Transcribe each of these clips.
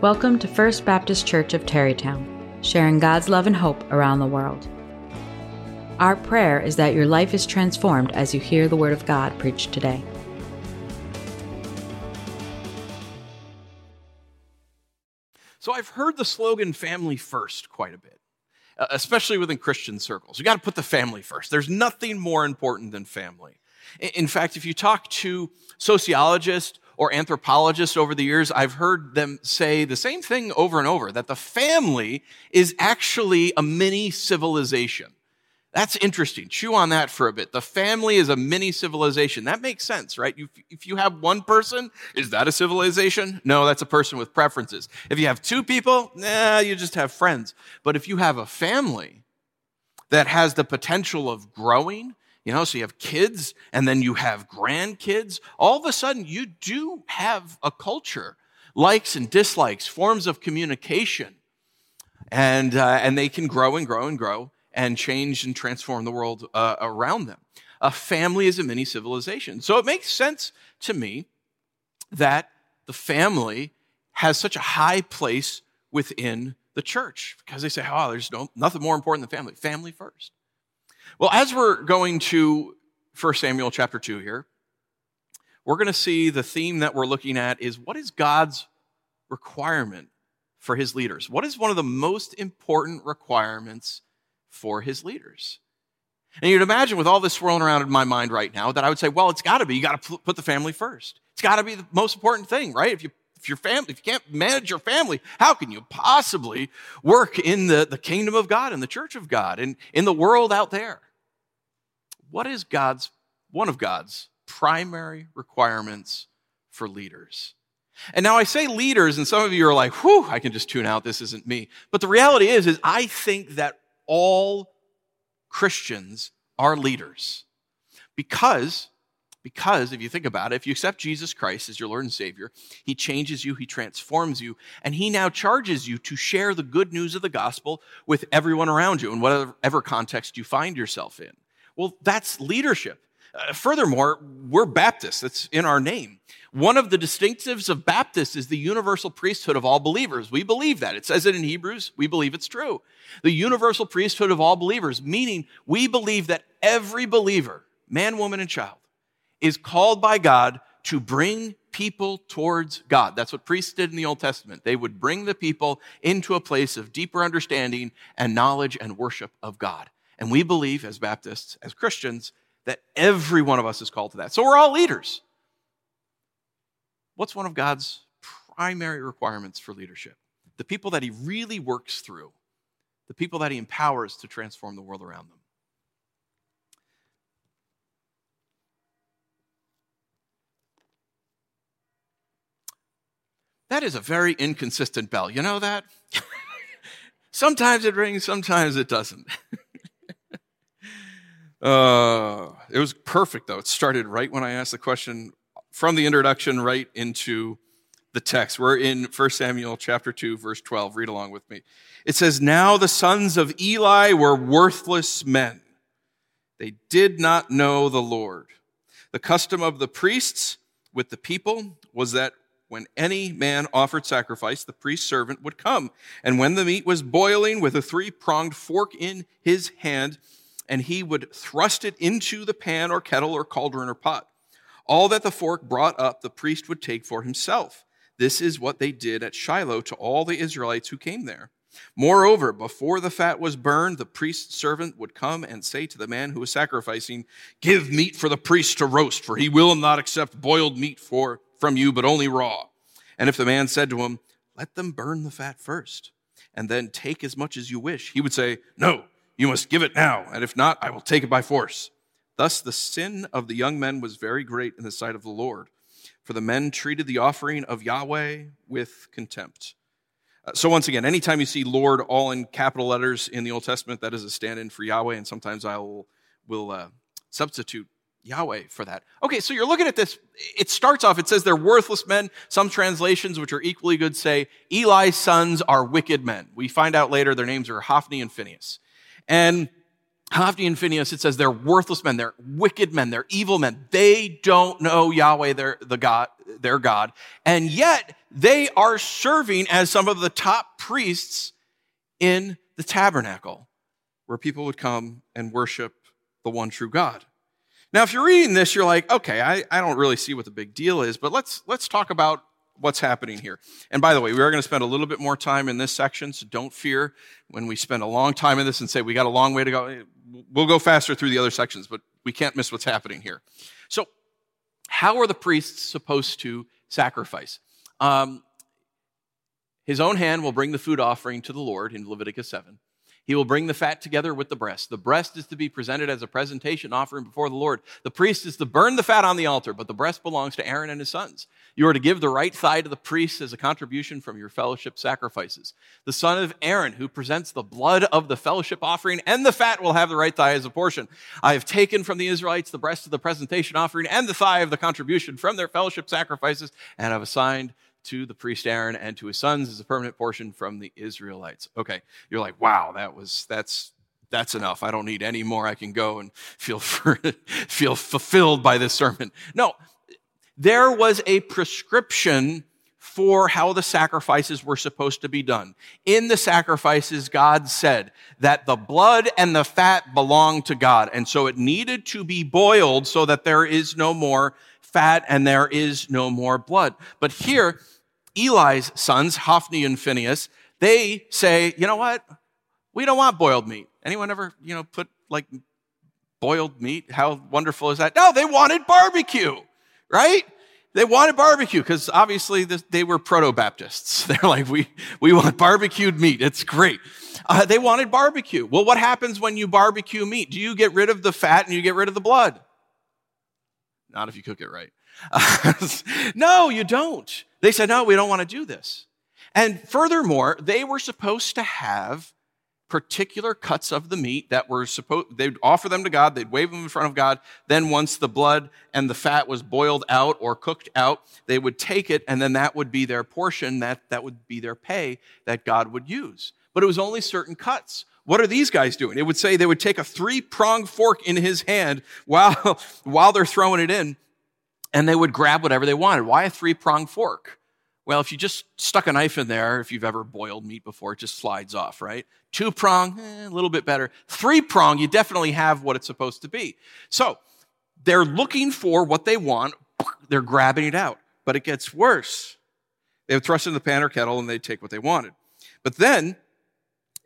Welcome to First Baptist Church of Tarrytown, sharing God's love and hope around the world. Our prayer is that your life is transformed as you hear the Word of God preached today. So I've heard the slogan family first quite a bit, uh, especially within Christian circles. You got to put the family first. There's nothing more important than family. In fact, if you talk to sociologists or anthropologists over the years, I've heard them say the same thing over and over that the family is actually a mini civilization. That's interesting. Chew on that for a bit. The family is a mini civilization. That makes sense, right? If you have one person, is that a civilization? No, that's a person with preferences. If you have two people, nah, you just have friends. But if you have a family that has the potential of growing, you know, so you have kids and then you have grandkids, all of a sudden you do have a culture, likes and dislikes, forms of communication. And, uh, and they can grow and grow and grow and change and transform the world uh, around them. A family is a mini civilization. So it makes sense to me that the family has such a high place within the church because they say, oh, there's no, nothing more important than family. Family first. Well, as we're going to 1 Samuel chapter 2 here, we're going to see the theme that we're looking at is what is God's requirement for his leaders? What is one of the most important requirements for his leaders. And you'd imagine with all this swirling around in my mind right now that I would say, well, it's got to be. You got to put the family first. It's got to be the most important thing, right? If you if your family, if you can't manage your family, how can you possibly work in the, the kingdom of God and the church of God and in the world out there? What is God's one of God's primary requirements for leaders? And now I say leaders, and some of you are like, whew, I can just tune out, this isn't me. But the reality is, is I think that all Christians are leaders. Because, because if you think about it, if you accept Jesus Christ as your Lord and Savior, He changes you, He transforms you, and He now charges you to share the good news of the gospel with everyone around you in whatever context you find yourself in. Well, that's leadership. Uh, furthermore, we're Baptists. That's in our name. One of the distinctives of Baptists is the universal priesthood of all believers. We believe that. It says it in Hebrews. We believe it's true. The universal priesthood of all believers, meaning we believe that every believer, man, woman, and child, is called by God to bring people towards God. That's what priests did in the Old Testament. They would bring the people into a place of deeper understanding and knowledge and worship of God. And we believe, as Baptists, as Christians, that every one of us is called to that. So we're all leaders. What's one of God's primary requirements for leadership? The people that He really works through, the people that He empowers to transform the world around them. That is a very inconsistent bell. You know that? sometimes it rings, sometimes it doesn't. uh, it was perfect, though. It started right when I asked the question from the introduction right into the text. We're in 1 Samuel chapter 2, verse 12. Read along with me. It says, Now the sons of Eli were worthless men. They did not know the Lord. The custom of the priests with the people was that when any man offered sacrifice, the priest's servant would come. And when the meat was boiling with a three pronged fork in his hand, and he would thrust it into the pan or kettle or cauldron or pot. All that the fork brought up, the priest would take for himself. This is what they did at Shiloh to all the Israelites who came there. Moreover, before the fat was burned, the priest's servant would come and say to the man who was sacrificing, Give meat for the priest to roast, for he will not accept boiled meat for, from you, but only raw. And if the man said to him, Let them burn the fat first, and then take as much as you wish, he would say, No, you must give it now, and if not, I will take it by force. Thus, the sin of the young men was very great in the sight of the Lord, for the men treated the offering of Yahweh with contempt. Uh, so, once again, anytime you see Lord all in capital letters in the Old Testament, that is a stand in for Yahweh, and sometimes I will, will uh, substitute Yahweh for that. Okay, so you're looking at this. It starts off, it says they're worthless men. Some translations, which are equally good, say Eli's sons are wicked men. We find out later their names are Hophni and Phinehas. And Hophni and Phinehas, it says they're worthless men, they're wicked men, they're evil men. They don't know Yahweh, their, the God, their God. And yet they are serving as some of the top priests in the tabernacle where people would come and worship the one true God. Now, if you're reading this, you're like, okay, I, I don't really see what the big deal is, but let's, let's talk about what's happening here. And by the way, we are going to spend a little bit more time in this section, so don't fear when we spend a long time in this and say we got a long way to go. We'll go faster through the other sections, but we can't miss what's happening here. So, how are the priests supposed to sacrifice? Um, his own hand will bring the food offering to the Lord in Leviticus 7. He will bring the fat together with the breast. The breast is to be presented as a presentation offering before the Lord. The priest is to burn the fat on the altar, but the breast belongs to Aaron and his sons. You are to give the right thigh to the priest as a contribution from your fellowship sacrifices. The son of Aaron, who presents the blood of the fellowship offering and the fat, will have the right thigh as a portion. I have taken from the Israelites the breast of the presentation offering and the thigh of the contribution from their fellowship sacrifices, and have assigned to the priest Aaron and to his sons as a permanent portion from the Israelites. Okay, you're like, wow, that was that's that's enough. I don't need any more. I can go and feel feel fulfilled by this sermon. No, there was a prescription for how the sacrifices were supposed to be done. In the sacrifices, God said that the blood and the fat belonged to God. And so it needed to be boiled so that there is no more fat and there is no more blood. But here, Eli's sons, Hophni and Phinehas, they say, you know what? We don't want boiled meat. Anyone ever, you know, put like boiled meat? How wonderful is that? No, they wanted barbecue, right? They wanted barbecue because obviously this, they were proto Baptists. They're like, we, we want barbecued meat. It's great. Uh, they wanted barbecue. Well, what happens when you barbecue meat? Do you get rid of the fat and you get rid of the blood? Not if you cook it right. no, you don't. They said, no, we don't want to do this. And furthermore, they were supposed to have particular cuts of the meat that were supposed, they'd offer them to God, they'd wave them in front of God. Then once the blood and the fat was boiled out or cooked out, they would take it and then that would be their portion, that, that would be their pay that God would use. But it was only certain cuts. What are these guys doing? It would say they would take a three pronged fork in his hand while, while they're throwing it in and they would grab whatever they wanted. Why a three pronged fork? Well, if you just stuck a knife in there, if you've ever boiled meat before, it just slides off, right? Two prong, eh, a little bit better. Three prong, you definitely have what it's supposed to be. So they're looking for what they want, they're grabbing it out. But it gets worse. They would thrust in the pan or kettle and they'd take what they wanted. But then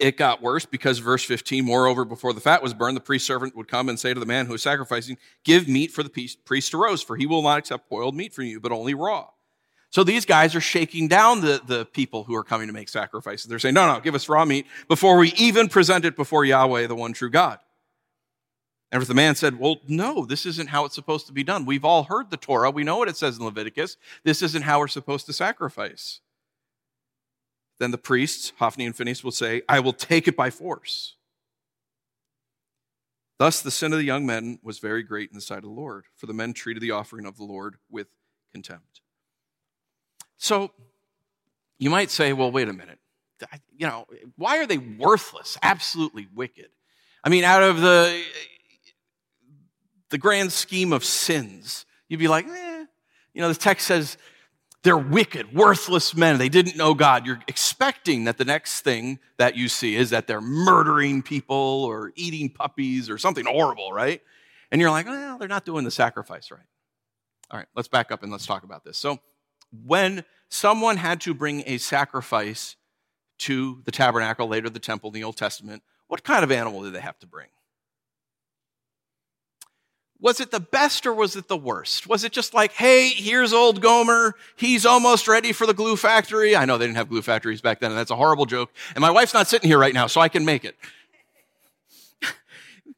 it got worse because verse 15, moreover, before the fat was burned, the priest servant would come and say to the man who was sacrificing, Give meat for the priest to roast, for he will not accept boiled meat from you, but only raw. So these guys are shaking down the, the people who are coming to make sacrifices. They're saying, No, no, give us raw meat before we even present it before Yahweh, the one true God. And if the man said, Well, no, this isn't how it's supposed to be done. We've all heard the Torah. We know what it says in Leviticus. This isn't how we're supposed to sacrifice. Then the priests, Hophni and Phinehas, will say, I will take it by force. Thus, the sin of the young men was very great in the sight of the Lord, for the men treated the offering of the Lord with contempt. So, you might say, well, wait a minute. You know, why are they worthless, absolutely wicked? I mean, out of the, the grand scheme of sins, you'd be like, eh. You know, the text says they're wicked, worthless men. They didn't know God. You're expecting that the next thing that you see is that they're murdering people or eating puppies or something horrible, right? And you're like, well, they're not doing the sacrifice right. All right, let's back up and let's talk about this. So, when someone had to bring a sacrifice to the tabernacle, later the temple in the Old Testament, what kind of animal did they have to bring? Was it the best or was it the worst? Was it just like, hey, here's old Gomer. He's almost ready for the glue factory. I know they didn't have glue factories back then, and that's a horrible joke. And my wife's not sitting here right now, so I can make it.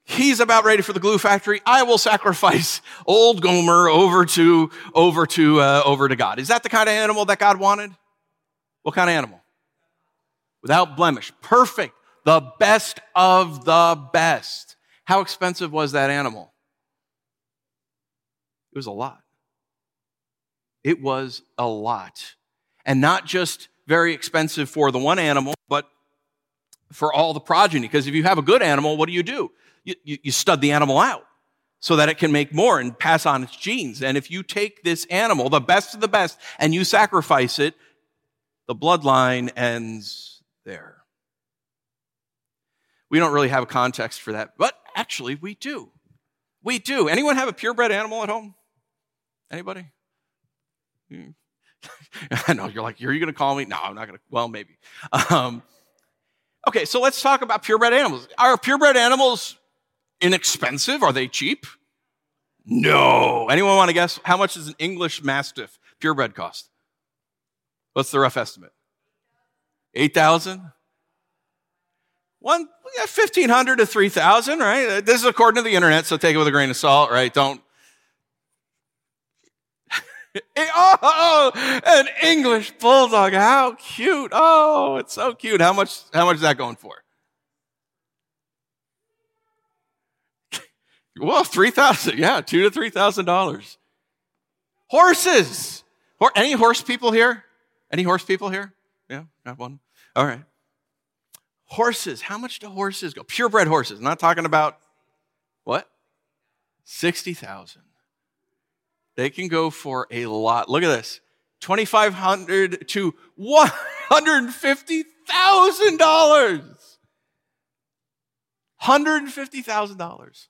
He's about ready for the glue factory. I will sacrifice old Gomer over to, over to, uh, over to God. Is that the kind of animal that God wanted? What kind of animal? Without blemish. Perfect. The best of the best. How expensive was that animal? It was a lot. It was a lot. And not just very expensive for the one animal, but for all the progeny. Because if you have a good animal, what do you do? You, you, you stud the animal out so that it can make more and pass on its genes. And if you take this animal, the best of the best, and you sacrifice it, the bloodline ends there. We don't really have a context for that, but actually we do. We do. Anyone have a purebred animal at home? Anybody? I know you're like, are you going to call me? No, I'm not going to. Well, maybe. Um, okay, so let's talk about purebred animals. Are purebred animals inexpensive? Are they cheap? No. Anyone want to guess how much does an English Mastiff purebred cost? What's the rough estimate? 8,000? One, yeah, 1,500 to 3,000, right? This is according to the internet, so take it with a grain of salt, right? Don't. oh, an English bulldog. How cute. Oh, it's so cute. How much, how much is that going for? Well, 3000 yeah, two to $3,000. Horses. Any horse people here? Any horse people here? Yeah, got one. All right. Horses. How much do horses go? Purebred horses. I'm not talking about what? 60,000. They can go for a lot. Look at this. 2500 to $150,000. $150,000.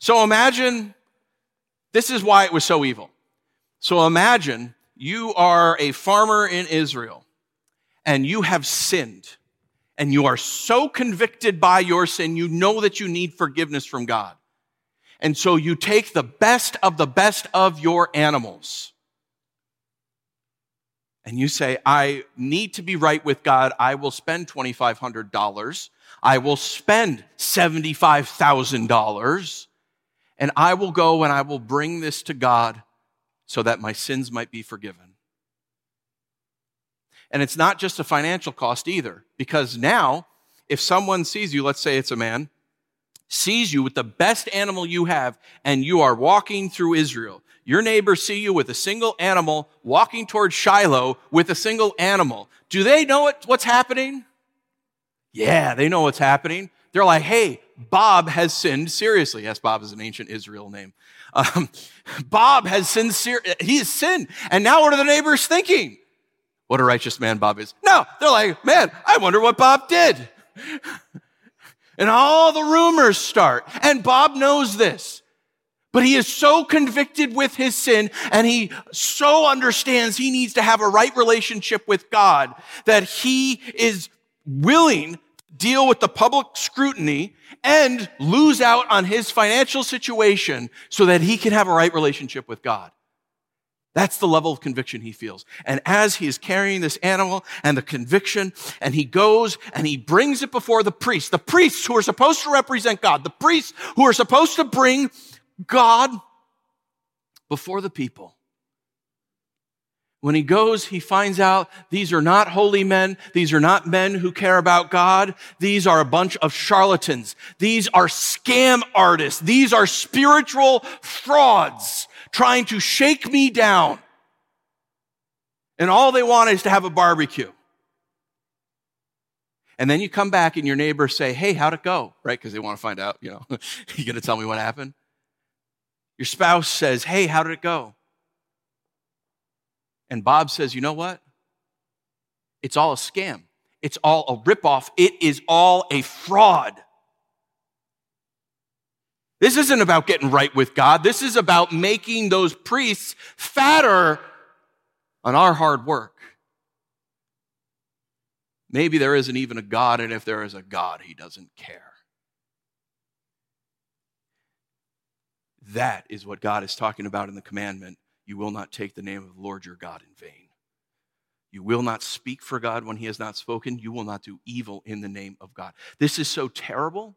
So imagine, this is why it was so evil. So imagine you are a farmer in Israel and you have sinned and you are so convicted by your sin, you know that you need forgiveness from God. And so you take the best of the best of your animals and you say, I need to be right with God. I will spend $2,500. I will spend $75,000 and I will go and I will bring this to God so that my sins might be forgiven. And it's not just a financial cost either, because now, if someone sees you, let's say it's a man, sees you with the best animal you have, and you are walking through Israel, your neighbors see you with a single animal walking towards Shiloh with a single animal. Do they know what, what's happening? Yeah, they know what's happening. They're like, hey, Bob has sinned seriously. Yes, Bob is an ancient Israel name. Um, Bob has sinned, ser- he has sinned. And now what are the neighbors thinking? What a righteous man Bob is. No, they're like, man, I wonder what Bob did. and all the rumors start. And Bob knows this. But he is so convicted with his sin and he so understands he needs to have a right relationship with God that he is willing to deal with the public scrutiny and lose out on his financial situation so that he can have a right relationship with God. That's the level of conviction he feels. And as he is carrying this animal and the conviction, and he goes and he brings it before the priests, the priests who are supposed to represent God, the priests who are supposed to bring God before the people. When he goes, he finds out these are not holy men. These are not men who care about God. These are a bunch of charlatans. These are scam artists. These are spiritual frauds trying to shake me down. And all they want is to have a barbecue. And then you come back and your neighbors say, Hey, how'd it go? Right? Because they want to find out, you know, you to tell me what happened? Your spouse says, Hey, how did it go? And Bob says, you know what? It's all a scam. It's all a ripoff. It is all a fraud. This isn't about getting right with God. This is about making those priests fatter on our hard work. Maybe there isn't even a God, and if there is a God, he doesn't care. That is what God is talking about in the commandment you will not take the name of the Lord your God in vain. You will not speak for God when he has not spoken. You will not do evil in the name of God. This is so terrible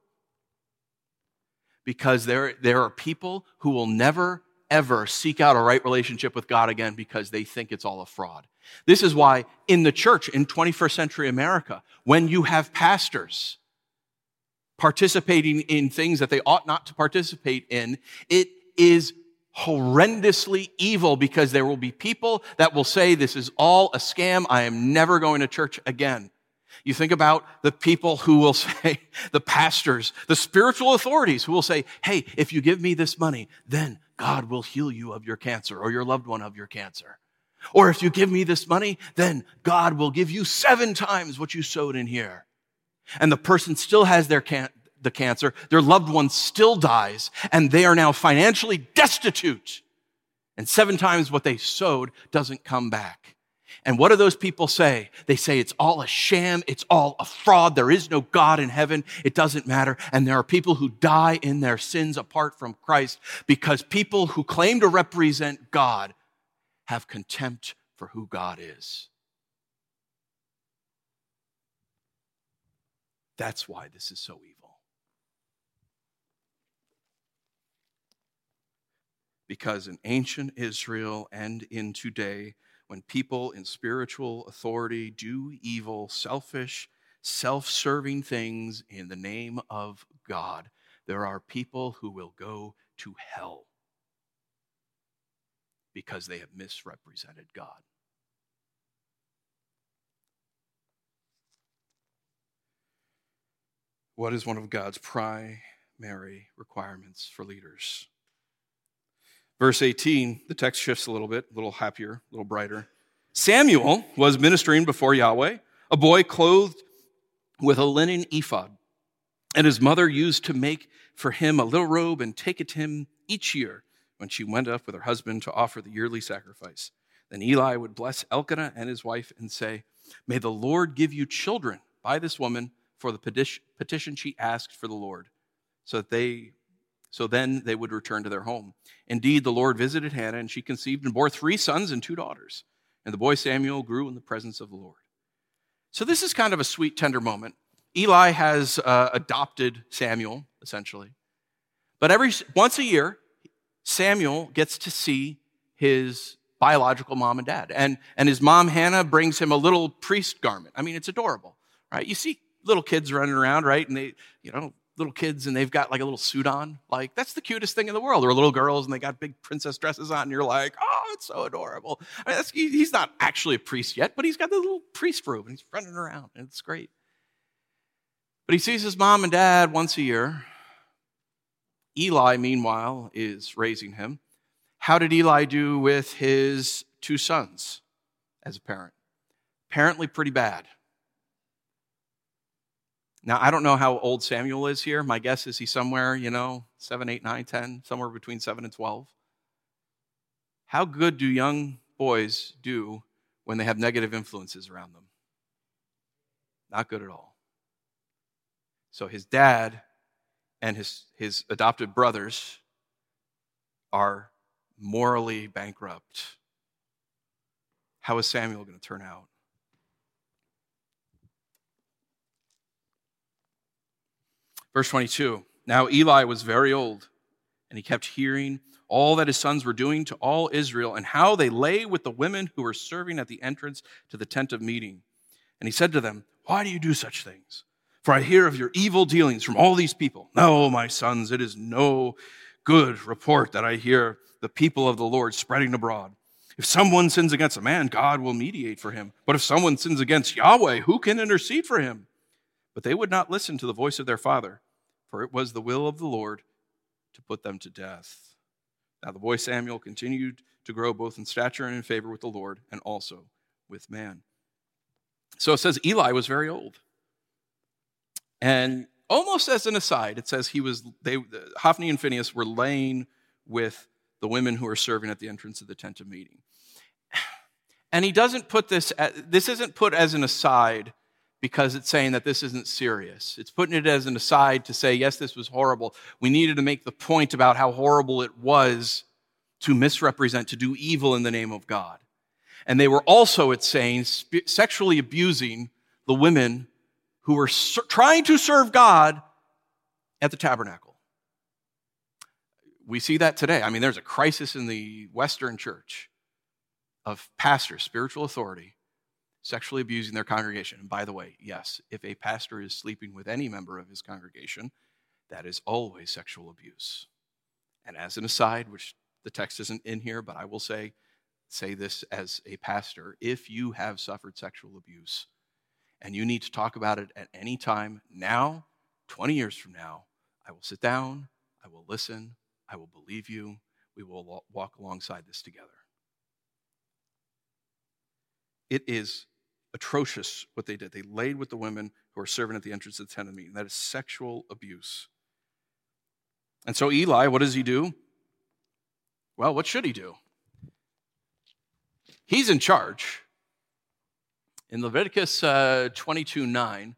because there, there are people who will never, ever seek out a right relationship with God again because they think it's all a fraud. This is why in the church in 21st century America, when you have pastors participating in things that they ought not to participate in, it is horrendously evil because there will be people that will say this is all a scam. I am never going to church again. You think about the people who will say, the pastors, the spiritual authorities who will say, hey, if you give me this money, then God will heal you of your cancer or your loved one of your cancer. Or if you give me this money, then God will give you seven times what you sowed in here. And the person still has their can- the cancer, their loved one still dies, and they are now financially destitute. And seven times what they sowed doesn't come back. And what do those people say? They say it's all a sham, it's all a fraud, there is no God in heaven, it doesn't matter. And there are people who die in their sins apart from Christ because people who claim to represent God have contempt for who God is. That's why this is so evil. Because in ancient Israel and in today, when people in spiritual authority do evil, selfish, self serving things in the name of God, there are people who will go to hell because they have misrepresented God. What is one of God's primary requirements for leaders? Verse 18, the text shifts a little bit, a little happier, a little brighter. Samuel was ministering before Yahweh, a boy clothed with a linen ephod. And his mother used to make for him a little robe and take it to him each year when she went up with her husband to offer the yearly sacrifice. Then Eli would bless Elkanah and his wife and say, May the Lord give you children by this woman for the petition she asked for the Lord, so that they so then they would return to their home. Indeed, the Lord visited Hannah, and she conceived and bore three sons and two daughters. And the boy Samuel grew in the presence of the Lord. So this is kind of a sweet, tender moment. Eli has uh, adopted Samuel, essentially. But every once a year, Samuel gets to see his biological mom and dad. And, and his mom, Hannah, brings him a little priest garment. I mean, it's adorable, right? You see little kids running around, right? And they, you know, little kids and they've got like a little suit on. Like, that's the cutest thing in the world. Or little girls and they got big princess dresses on. And you're like, oh, it's so adorable. I mean, he's not actually a priest yet, but he's got the little priest robe and he's running around and it's great. But he sees his mom and dad once a year Eli, meanwhile, is raising him. How did Eli do with his two sons as a parent? Apparently, pretty bad. Now, I don't know how old Samuel is here. My guess is he's somewhere, you know, 7, 8, 9, 10, somewhere between 7 and 12. How good do young boys do when they have negative influences around them? Not good at all. So his dad and his, his adopted brothers are morally bankrupt. How is Samuel going to turn out? Verse 22 Now Eli was very old, and he kept hearing all that his sons were doing to all Israel, and how they lay with the women who were serving at the entrance to the tent of meeting. And he said to them, Why do you do such things? For I hear of your evil dealings from all these people. No, my sons, it is no good report that I hear the people of the Lord spreading abroad. If someone sins against a man, God will mediate for him. But if someone sins against Yahweh, who can intercede for him? But they would not listen to the voice of their father, for it was the will of the Lord to put them to death. Now the boy Samuel continued to grow both in stature and in favor with the Lord and also with man. So it says Eli was very old. And almost as an aside, it says he was, they, Hophni and Phinehas were laying with the women who were serving at the entrance of the tent of meeting. And he doesn't put this, this isn't put as an aside because it's saying that this isn't serious. It's putting it as an aside to say, yes, this was horrible. We needed to make the point about how horrible it was to misrepresent, to do evil in the name of God. And they were also, it's saying, sexually abusing the women who were ser- trying to serve God at the tabernacle. We see that today. I mean, there's a crisis in the Western church of pastors, spiritual authority, sexually abusing their congregation. And by the way, yes, if a pastor is sleeping with any member of his congregation, that is always sexual abuse. And as an aside, which the text isn't in here, but I will say, say this as a pastor if you have suffered sexual abuse, and you need to talk about it at any time now, 20 years from now, I will sit down, I will listen, I will believe you, we will walk alongside this together. It is atrocious what they did. They laid with the women who were serving at the entrance of the tent of meeting. That is sexual abuse. And so Eli, what does he do? Well, what should he do? He's in charge. In Leviticus uh, 22 9, it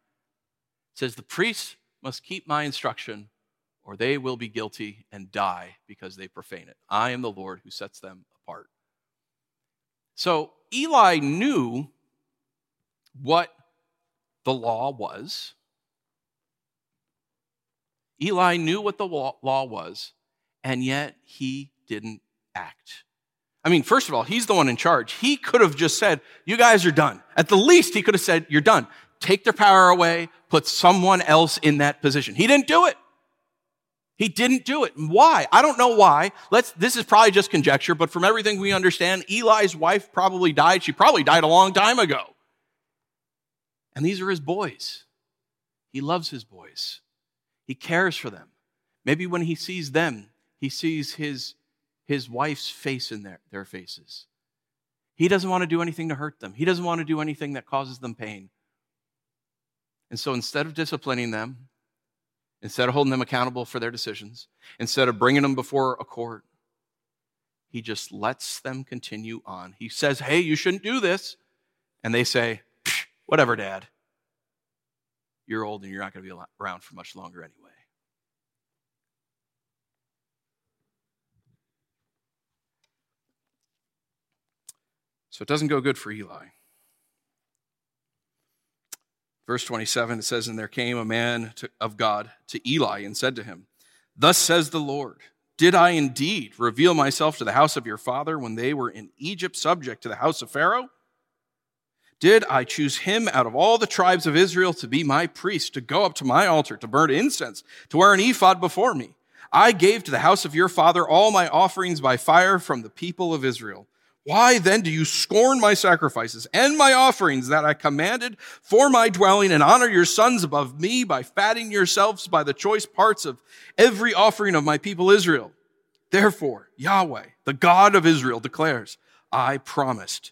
says, The priests must keep my instruction, or they will be guilty and die because they profane it. I am the Lord who sets them apart. So Eli knew what the law was. Eli knew what the law was, and yet he didn't act. I mean, first of all, he's the one in charge. He could have just said, You guys are done. At the least, he could have said, You're done. Take their power away, put someone else in that position. He didn't do it. He didn't do it. Why? I don't know why. Let's, this is probably just conjecture, but from everything we understand, Eli's wife probably died. She probably died a long time ago. And these are his boys. He loves his boys. He cares for them. Maybe when he sees them, he sees his, his wife's face in their, their faces. He doesn't want to do anything to hurt them. He doesn't want to do anything that causes them pain. And so instead of disciplining them, instead of holding them accountable for their decisions, instead of bringing them before a court, he just lets them continue on. He says, Hey, you shouldn't do this. And they say, Whatever, Dad. You're old and you're not going to be around for much longer anyway. So it doesn't go good for Eli. Verse 27, it says, And there came a man to, of God to Eli and said to him, Thus says the Lord, Did I indeed reveal myself to the house of your father when they were in Egypt, subject to the house of Pharaoh? Did I choose him out of all the tribes of Israel to be my priest, to go up to my altar, to burn incense, to wear an ephod before me? I gave to the house of your father all my offerings by fire from the people of Israel. Why then do you scorn my sacrifices and my offerings that I commanded for my dwelling and honor your sons above me by fatting yourselves by the choice parts of every offering of my people Israel? Therefore, Yahweh, the God of Israel declares, I promised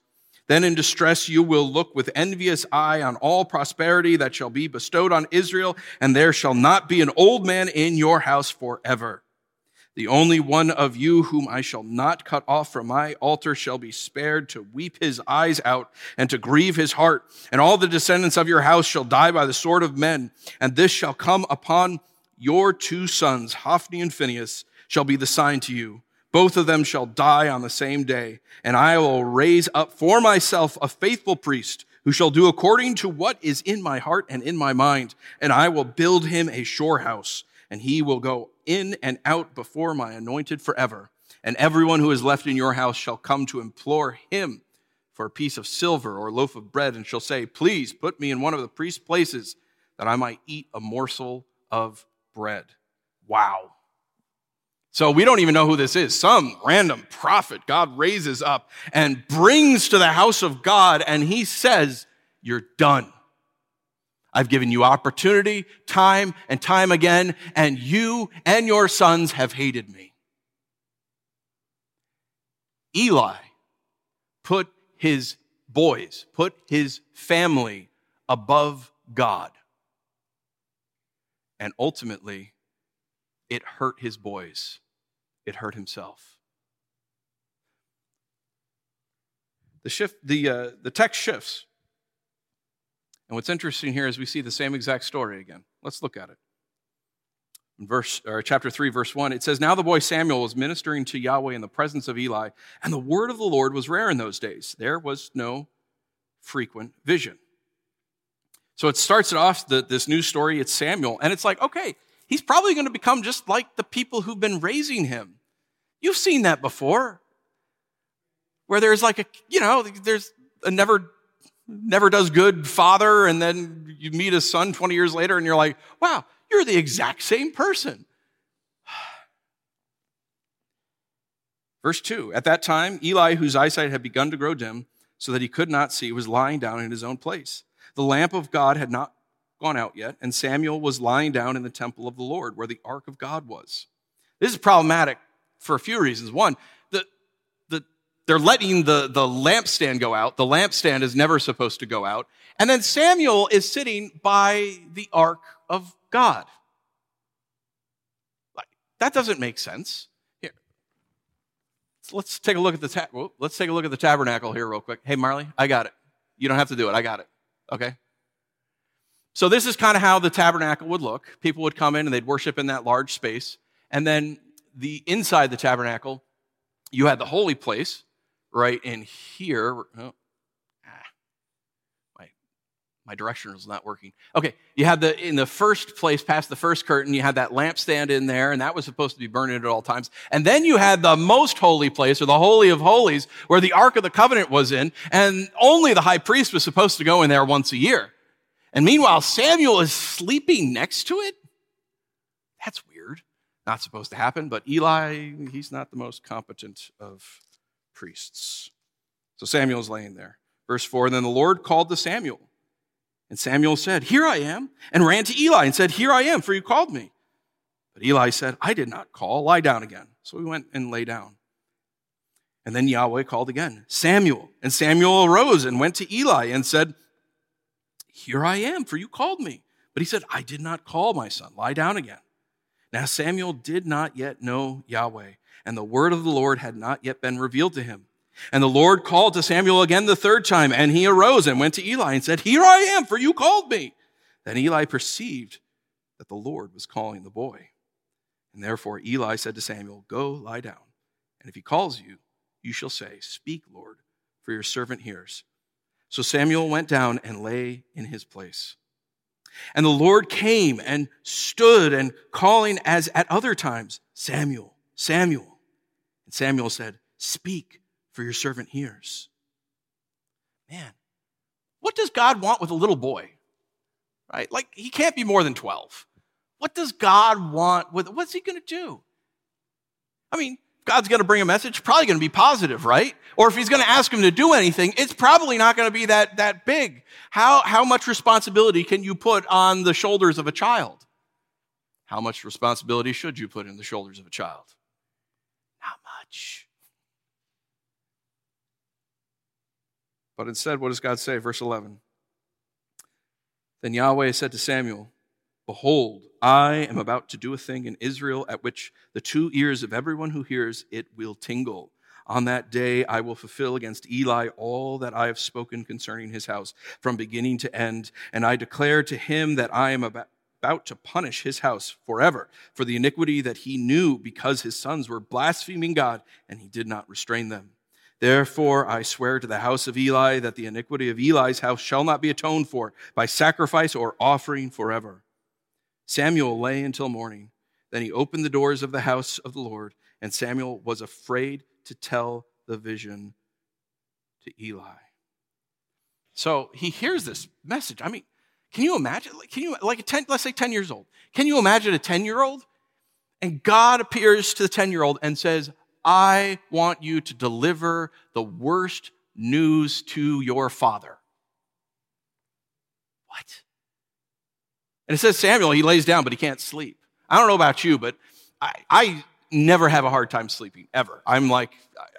Then in distress you will look with envious eye on all prosperity that shall be bestowed on Israel, and there shall not be an old man in your house forever. The only one of you whom I shall not cut off from my altar shall be spared to weep his eyes out and to grieve his heart. And all the descendants of your house shall die by the sword of men. And this shall come upon your two sons, Hophni and Phinehas, shall be the sign to you. Both of them shall die on the same day. And I will raise up for myself a faithful priest who shall do according to what is in my heart and in my mind. And I will build him a sure house and he will go in and out before my anointed forever. And everyone who is left in your house shall come to implore him for a piece of silver or a loaf of bread, and shall say, Please put me in one of the priest's places that I might eat a morsel of bread. Wow. So we don't even know who this is. Some random prophet God raises up and brings to the house of God, and he says, You're done. I've given you opportunity time and time again, and you and your sons have hated me. Eli put his boys, put his family above God. And ultimately, it hurt his boys, it hurt himself. The, shift, the, uh, the text shifts and what's interesting here is we see the same exact story again. Let's look at it. In verse or chapter 3 verse 1 it says now the boy Samuel was ministering to Yahweh in the presence of Eli and the word of the Lord was rare in those days there was no frequent vision so it starts it off the, this new story it's Samuel and it's like okay he's probably going to become just like the people who've been raising him You've seen that before. Where there's like a, you know, there's a never, never does good father, and then you meet his son 20 years later, and you're like, wow, you're the exact same person. Verse 2 At that time, Eli, whose eyesight had begun to grow dim, so that he could not see, was lying down in his own place. The lamp of God had not gone out yet, and Samuel was lying down in the temple of the Lord, where the ark of God was. This is problematic for a few reasons. One, the, the, they're letting the, the lampstand go out. The lampstand is never supposed to go out. And then Samuel is sitting by the ark of God. Like, That doesn't make sense. Here, let's take a look at the ta- let's take a look at the tabernacle here real quick. Hey, Marley, I got it. You don't have to do it. I got it. Okay. So this is kind of how the tabernacle would look. People would come in and they'd worship in that large space, and then the inside the tabernacle, you had the holy place right in here. Oh, ah, my direction is not working. Okay, you had the in the first place, past the first curtain, you had that lampstand in there, and that was supposed to be burning at all times. And then you had the most holy place, or the holy of holies, where the ark of the covenant was in, and only the high priest was supposed to go in there once a year. And meanwhile, Samuel is sleeping next to it. That's weird. Not supposed to happen, but Eli, he's not the most competent of priests. So Samuel's laying there. Verse 4 Then the Lord called to Samuel. And Samuel said, Here I am, and ran to Eli and said, Here I am, for you called me. But Eli said, I did not call, lie down again. So he went and lay down. And then Yahweh called again, Samuel. And Samuel arose and went to Eli and said, Here I am, for you called me. But he said, I did not call, my son, lie down again. Now Samuel did not yet know Yahweh, and the word of the Lord had not yet been revealed to him. And the Lord called to Samuel again the third time, and he arose and went to Eli and said, Here I am, for you called me. Then Eli perceived that the Lord was calling the boy. And therefore Eli said to Samuel, Go lie down, and if he calls you, you shall say, Speak, Lord, for your servant hears. So Samuel went down and lay in his place. And the Lord came and stood and calling as at other times, Samuel, Samuel. And Samuel said, Speak for your servant hears. Man, what does God want with a little boy? Right? Like, he can't be more than 12. What does God want with, what's he going to do? I mean, God's going to bring a message, probably going to be positive, right? Or if he's going to ask him to do anything, it's probably not going to be that, that big. How, how much responsibility can you put on the shoulders of a child? How much responsibility should you put in the shoulders of a child? Not much. But instead, what does God say? Verse 11. Then Yahweh said to Samuel, Behold, I am about to do a thing in Israel at which the two ears of everyone who hears it will tingle. On that day I will fulfill against Eli all that I have spoken concerning his house from beginning to end. And I declare to him that I am about to punish his house forever for the iniquity that he knew because his sons were blaspheming God and he did not restrain them. Therefore, I swear to the house of Eli that the iniquity of Eli's house shall not be atoned for by sacrifice or offering forever. Samuel lay until morning. Then he opened the doors of the house of the Lord, and Samuel was afraid to tell the vision to Eli. So he hears this message. I mean, can you imagine? Can you, like a 10, let's say 10 years old. Can you imagine a 10 year old? And God appears to the 10 year old and says, I want you to deliver the worst news to your father. What? And it says Samuel, he lays down, but he can't sleep. I don't know about you, but I, I never have a hard time sleeping, ever. I'm like,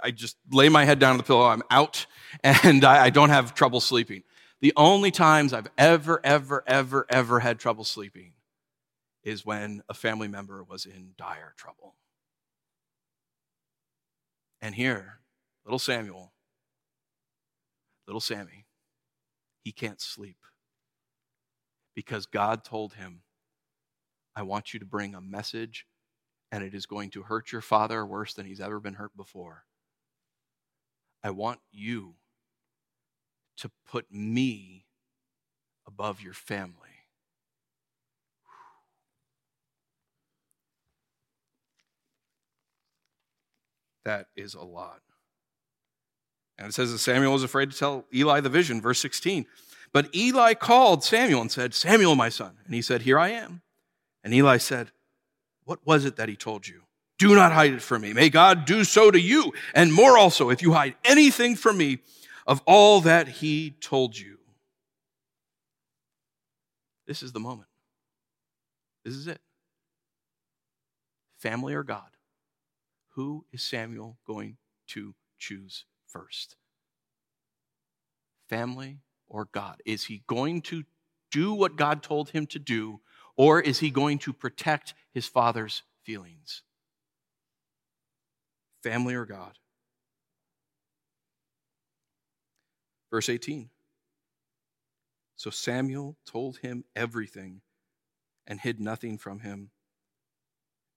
I just lay my head down on the pillow, I'm out, and I, I don't have trouble sleeping. The only times I've ever, ever, ever, ever had trouble sleeping is when a family member was in dire trouble. And here, little Samuel, little Sammy, he can't sleep because God told him, I want you to bring a message, and it is going to hurt your father worse than he's ever been hurt before. I want you to put me above your family. That is a lot. And it says that Samuel was afraid to tell Eli the vision, verse 16. But Eli called Samuel and said, Samuel, my son. And he said, Here I am. And Eli said, What was it that he told you? Do not hide it from me. May God do so to you, and more also, if you hide anything from me of all that he told you. This is the moment. This is it. Family or God? Who is Samuel going to choose first? Family or God? Is he going to do what God told him to do, or is he going to protect his father's feelings? Family or God? Verse 18. So Samuel told him everything and hid nothing from him.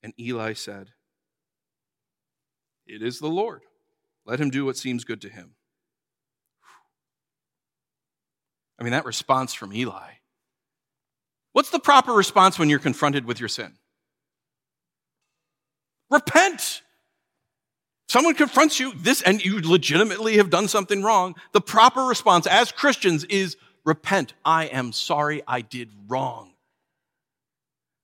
And Eli said, It is the Lord. Let him do what seems good to him. I mean, that response from Eli. What's the proper response when you're confronted with your sin? Repent. Someone confronts you this and you legitimately have done something wrong. The proper response as Christians is repent. I am sorry I did wrong.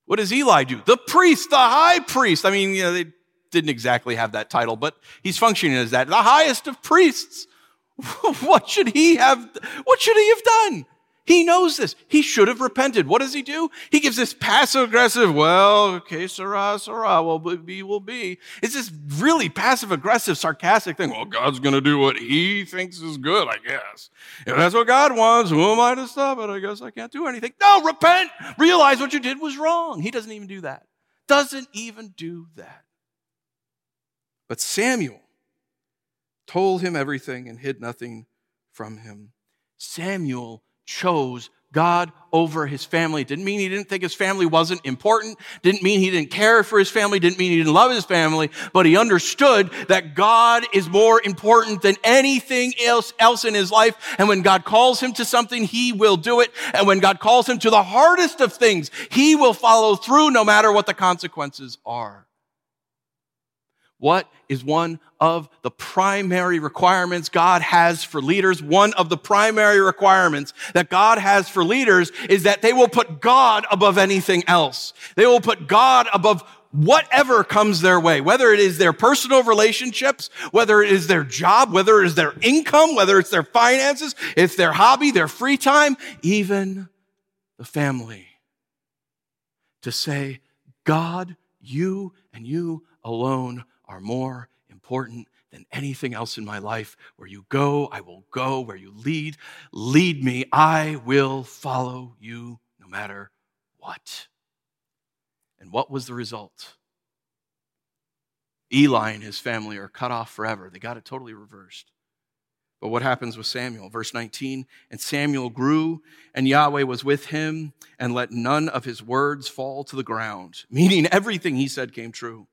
What does Eli do? The priest, the high priest. I mean, you know, they didn't exactly have that title, but he's functioning as that, the highest of priests. what should he have, what should he have done? He knows this. He should have repented. What does he do? He gives this passive aggressive, well, okay, Sarah, Sarah, well, be, will be. It's this really passive aggressive, sarcastic thing. Well, God's going to do what he thinks is good, I guess. If that's what God wants, who am I to stop it? I guess I can't do anything. No, repent. Realize what you did was wrong. He doesn't even do that. Doesn't even do that. But Samuel told him everything and hid nothing from him. Samuel chose God over his family. Didn't mean he didn't think his family wasn't important. Didn't mean he didn't care for his family. Didn't mean he didn't love his family. But he understood that God is more important than anything else, else in his life. And when God calls him to something, he will do it. And when God calls him to the hardest of things, he will follow through no matter what the consequences are. What is one of the primary requirements God has for leaders? One of the primary requirements that God has for leaders is that they will put God above anything else. They will put God above whatever comes their way, whether it is their personal relationships, whether it is their job, whether it is their income, whether it's their finances, it's their hobby, their free time, even the family. To say, God, you and you alone are more important than anything else in my life. Where you go, I will go. Where you lead, lead me. I will follow you no matter what. And what was the result? Eli and his family are cut off forever. They got it totally reversed. But what happens with Samuel? Verse 19, and Samuel grew, and Yahweh was with him, and let none of his words fall to the ground, meaning everything he said came true.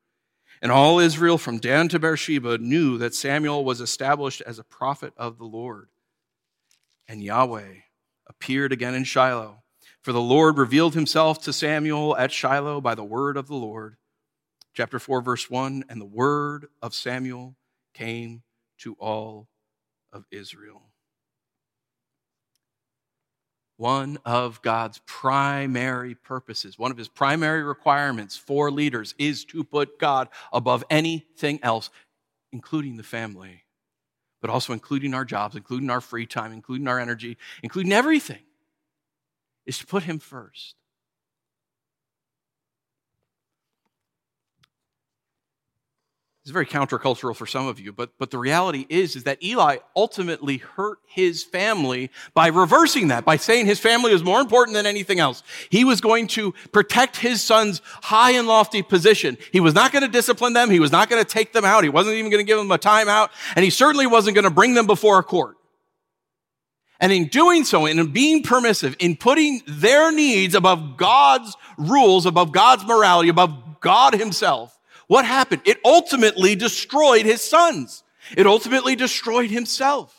And all Israel from Dan to Beersheba knew that Samuel was established as a prophet of the Lord. And Yahweh appeared again in Shiloh, for the Lord revealed himself to Samuel at Shiloh by the word of the Lord. Chapter 4, verse 1 And the word of Samuel came to all of Israel one of God's primary purposes, one of his primary requirements for leaders is to put God above anything else, including the family, but also including our jobs, including our free time, including our energy, including everything, is to put him first. It's very countercultural for some of you, but, but the reality is, is that Eli ultimately hurt his family by reversing that, by saying his family was more important than anything else. He was going to protect his son's high and lofty position. He was not going to discipline them. He was not going to take them out. He wasn't even going to give them a timeout. And he certainly wasn't going to bring them before a court. And in doing so, in being permissive, in putting their needs above God's rules, above God's morality, above God himself, what happened? It ultimately destroyed his sons. It ultimately destroyed himself.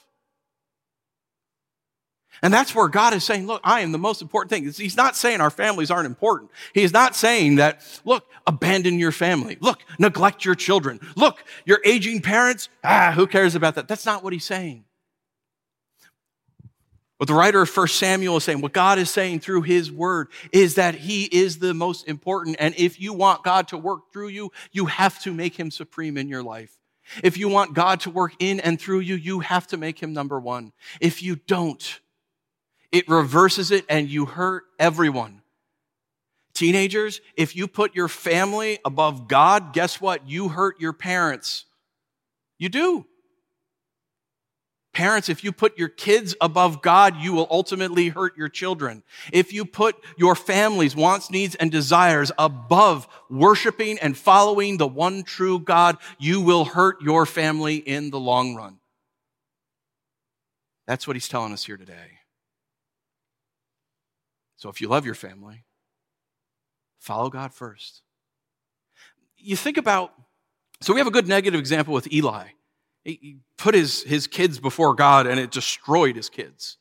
And that's where God is saying, look, I am the most important thing. He's not saying our families aren't important. He is not saying that, look, abandon your family. Look, neglect your children. Look, your aging parents, ah, who cares about that? That's not what he's saying. What the writer of 1 Samuel is saying, what God is saying through his word is that he is the most important. And if you want God to work through you, you have to make him supreme in your life. If you want God to work in and through you, you have to make him number one. If you don't, it reverses it and you hurt everyone. Teenagers, if you put your family above God, guess what? You hurt your parents. You do. Parents, if you put your kids above God, you will ultimately hurt your children. If you put your family's wants, needs, and desires above worshiping and following the one true God, you will hurt your family in the long run. That's what he's telling us here today. So if you love your family, follow God first. You think about, so we have a good negative example with Eli. He put his, his kids before God and it destroyed his kids.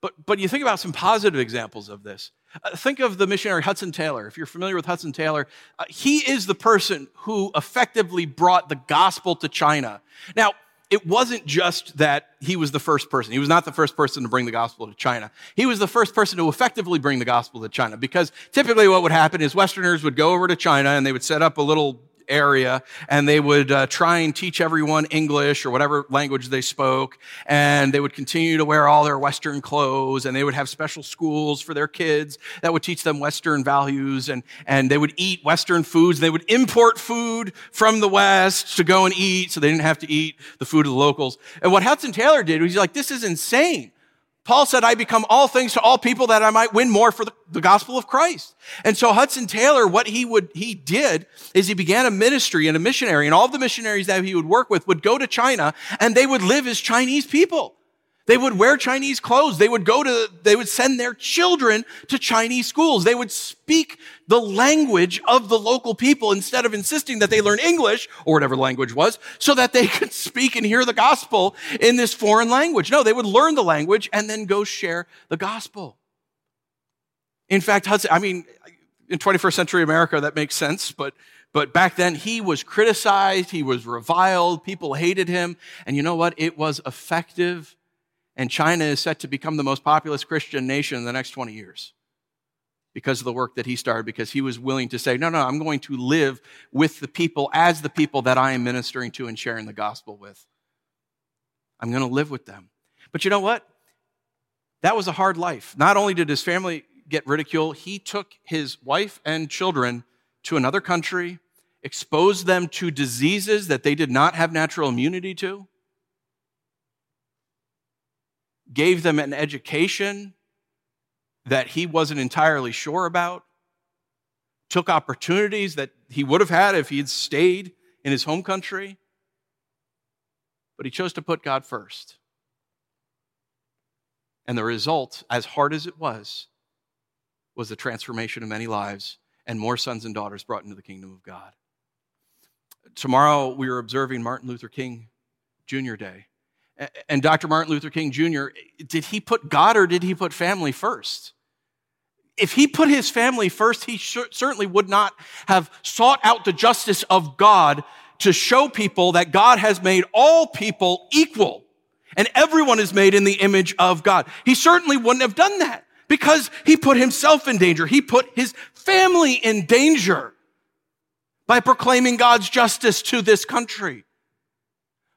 But, but you think about some positive examples of this. Uh, think of the missionary Hudson Taylor. If you're familiar with Hudson Taylor, uh, he is the person who effectively brought the gospel to China. Now, it wasn't just that he was the first person. He was not the first person to bring the gospel to China. He was the first person to effectively bring the gospel to China because typically what would happen is Westerners would go over to China and they would set up a little area and they would uh, try and teach everyone English or whatever language they spoke. And they would continue to wear all their Western clothes and they would have special schools for their kids that would teach them Western values and, and they would eat Western foods. They would import food from the West to go and eat so they didn't have to eat the food of the locals. And what Hudson Taylor did was he's like, this is insane. Paul said, I become all things to all people that I might win more for the, the, gospel of Christ. And so Hudson Taylor, what he would, he did is he began a ministry and a missionary and all the missionaries that he would work with would go to China and they would live as Chinese people. They would wear Chinese clothes. They would go to, they would send their children to Chinese schools. They would speak the language of the local people instead of insisting that they learn English or whatever language was so that they could speak and hear the gospel in this foreign language. No, they would learn the language and then go share the gospel. In fact, Hudson, I mean, in 21st century America, that makes sense, but but back then he was criticized, he was reviled, people hated him, and you know what? It was effective and China is set to become the most populous Christian nation in the next 20 years because of the work that he started, because he was willing to say, no, no, I'm going to live with the people as the people that I am ministering to and sharing the gospel with. I'm going to live with them. But you know what? That was a hard life. Not only did his family get ridiculed, he took his wife and children to another country, exposed them to diseases that they did not have natural immunity to gave them an education that he wasn't entirely sure about, took opportunities that he would have had if he had stayed in his home country, but he chose to put God first. And the result, as hard as it was, was the transformation of many lives and more sons and daughters brought into the kingdom of God. Tomorrow, we are observing Martin Luther King Jr. Day and Dr. Martin Luther King Jr., did he put God or did he put family first? If he put his family first, he certainly would not have sought out the justice of God to show people that God has made all people equal and everyone is made in the image of God. He certainly wouldn't have done that because he put himself in danger. He put his family in danger by proclaiming God's justice to this country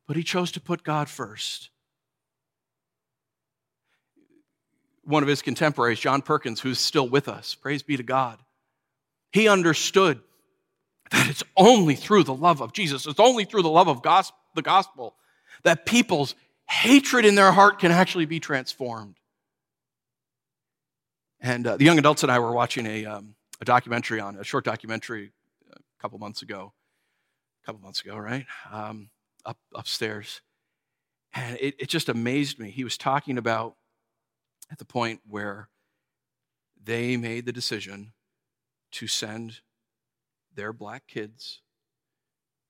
but he chose to put God first. One of his contemporaries, John Perkins, who's still with us, praise be to God, he understood that it's only through the love of Jesus, it's only through the love of gospel, the gospel that people's hatred in their heart can actually be transformed. And uh, the young adults and I were watching a, um, a documentary on, a short documentary a couple months ago. A couple months ago, right? Um, up upstairs. And it, it just amazed me. He was talking about at the point where they made the decision to send their black kids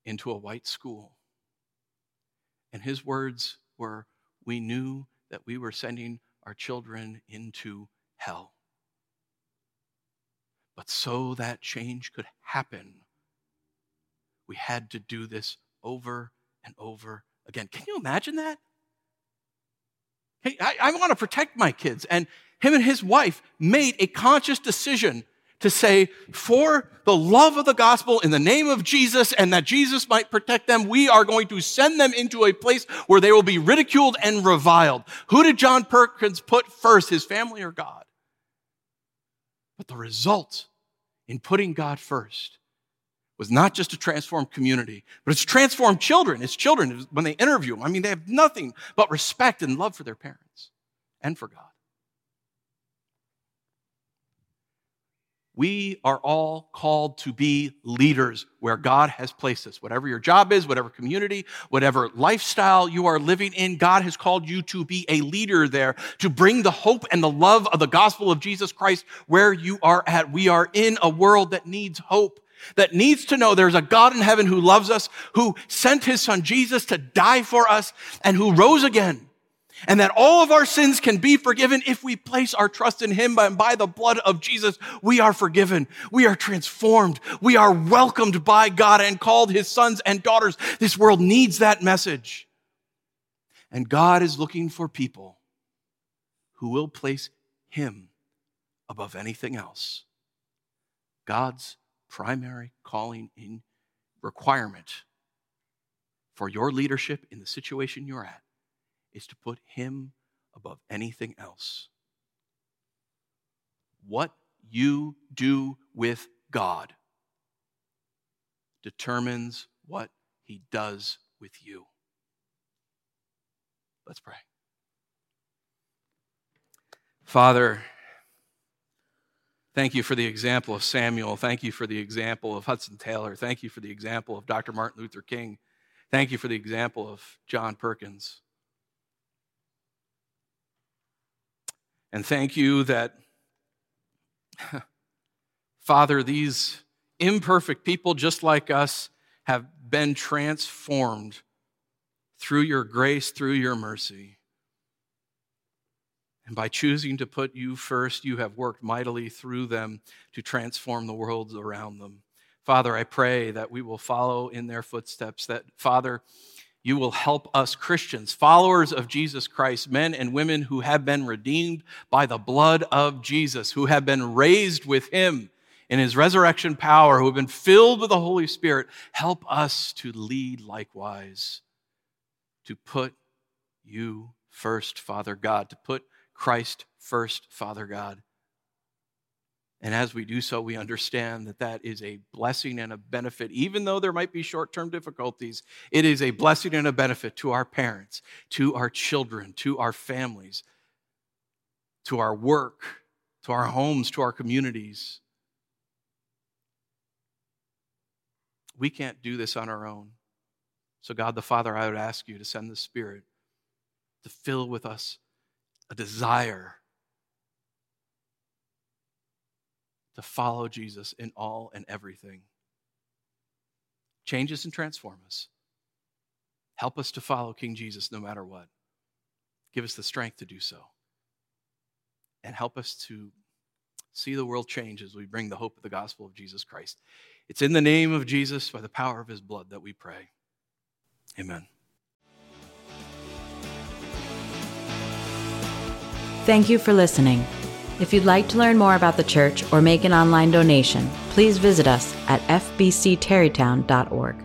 into a white school. And his words were, We knew that we were sending our children into hell. But so that change could happen, we had to do this over and over again. Can you imagine that? Hey, I, I want to protect my kids. And him and his wife made a conscious decision to say, for the love of the gospel in the name of Jesus and that Jesus might protect them, we are going to send them into a place where they will be ridiculed and reviled. Who did John Perkins put first, his family or God? But the result in putting God first was not just to transform community, but it's transformed children. It's children when they interview them. I mean, they have nothing but respect and love for their parents and for God. We are all called to be leaders where God has placed us. Whatever your job is, whatever community, whatever lifestyle you are living in, God has called you to be a leader there, to bring the hope and the love of the gospel of Jesus Christ where you are at. We are in a world that needs hope, that needs to know there's a God in heaven who loves us, who sent his son Jesus to die for us, and who rose again and that all of our sins can be forgiven if we place our trust in Him. And by the blood of Jesus, we are forgiven. We are transformed. We are welcomed by God and called His sons and daughters. This world needs that message. And God is looking for people who will place Him above anything else. God's primary calling in requirement for your leadership in the situation you're at is to put Him above anything else. What you do with God determines what He does with you. Let's pray. Father, thank you for the example of Samuel. Thank you for the example of Hudson Taylor. Thank you for the example of Dr. Martin Luther King. Thank you for the example of John Perkins. And thank you that, Father, these imperfect people just like us have been transformed through your grace, through your mercy. And by choosing to put you first, you have worked mightily through them to transform the world around them. Father, I pray that we will follow in their footsteps, that, Father, you will help us Christians, followers of Jesus Christ, men and women who have been redeemed by the blood of Jesus, who have been raised with him in his resurrection power, who have been filled with the Holy Spirit. Help us to lead likewise, to put you first, Father God, to put Christ first, Father God. And as we do so, we understand that that is a blessing and a benefit. Even though there might be short term difficulties, it is a blessing and a benefit to our parents, to our children, to our families, to our work, to our homes, to our communities. We can't do this on our own. So, God the Father, I would ask you to send the Spirit to fill with us a desire to follow Jesus in all and everything. Change us and transform us. Help us to follow King Jesus no matter what. Give us the strength to do so. And help us to see the world change as we bring the hope of the gospel of Jesus Christ. It's in the name of Jesus, by the power of his blood, that we pray. Amen. Thank you for listening. If you'd like to learn more about the church or make an online donation, please visit us at fbcterrytown.org.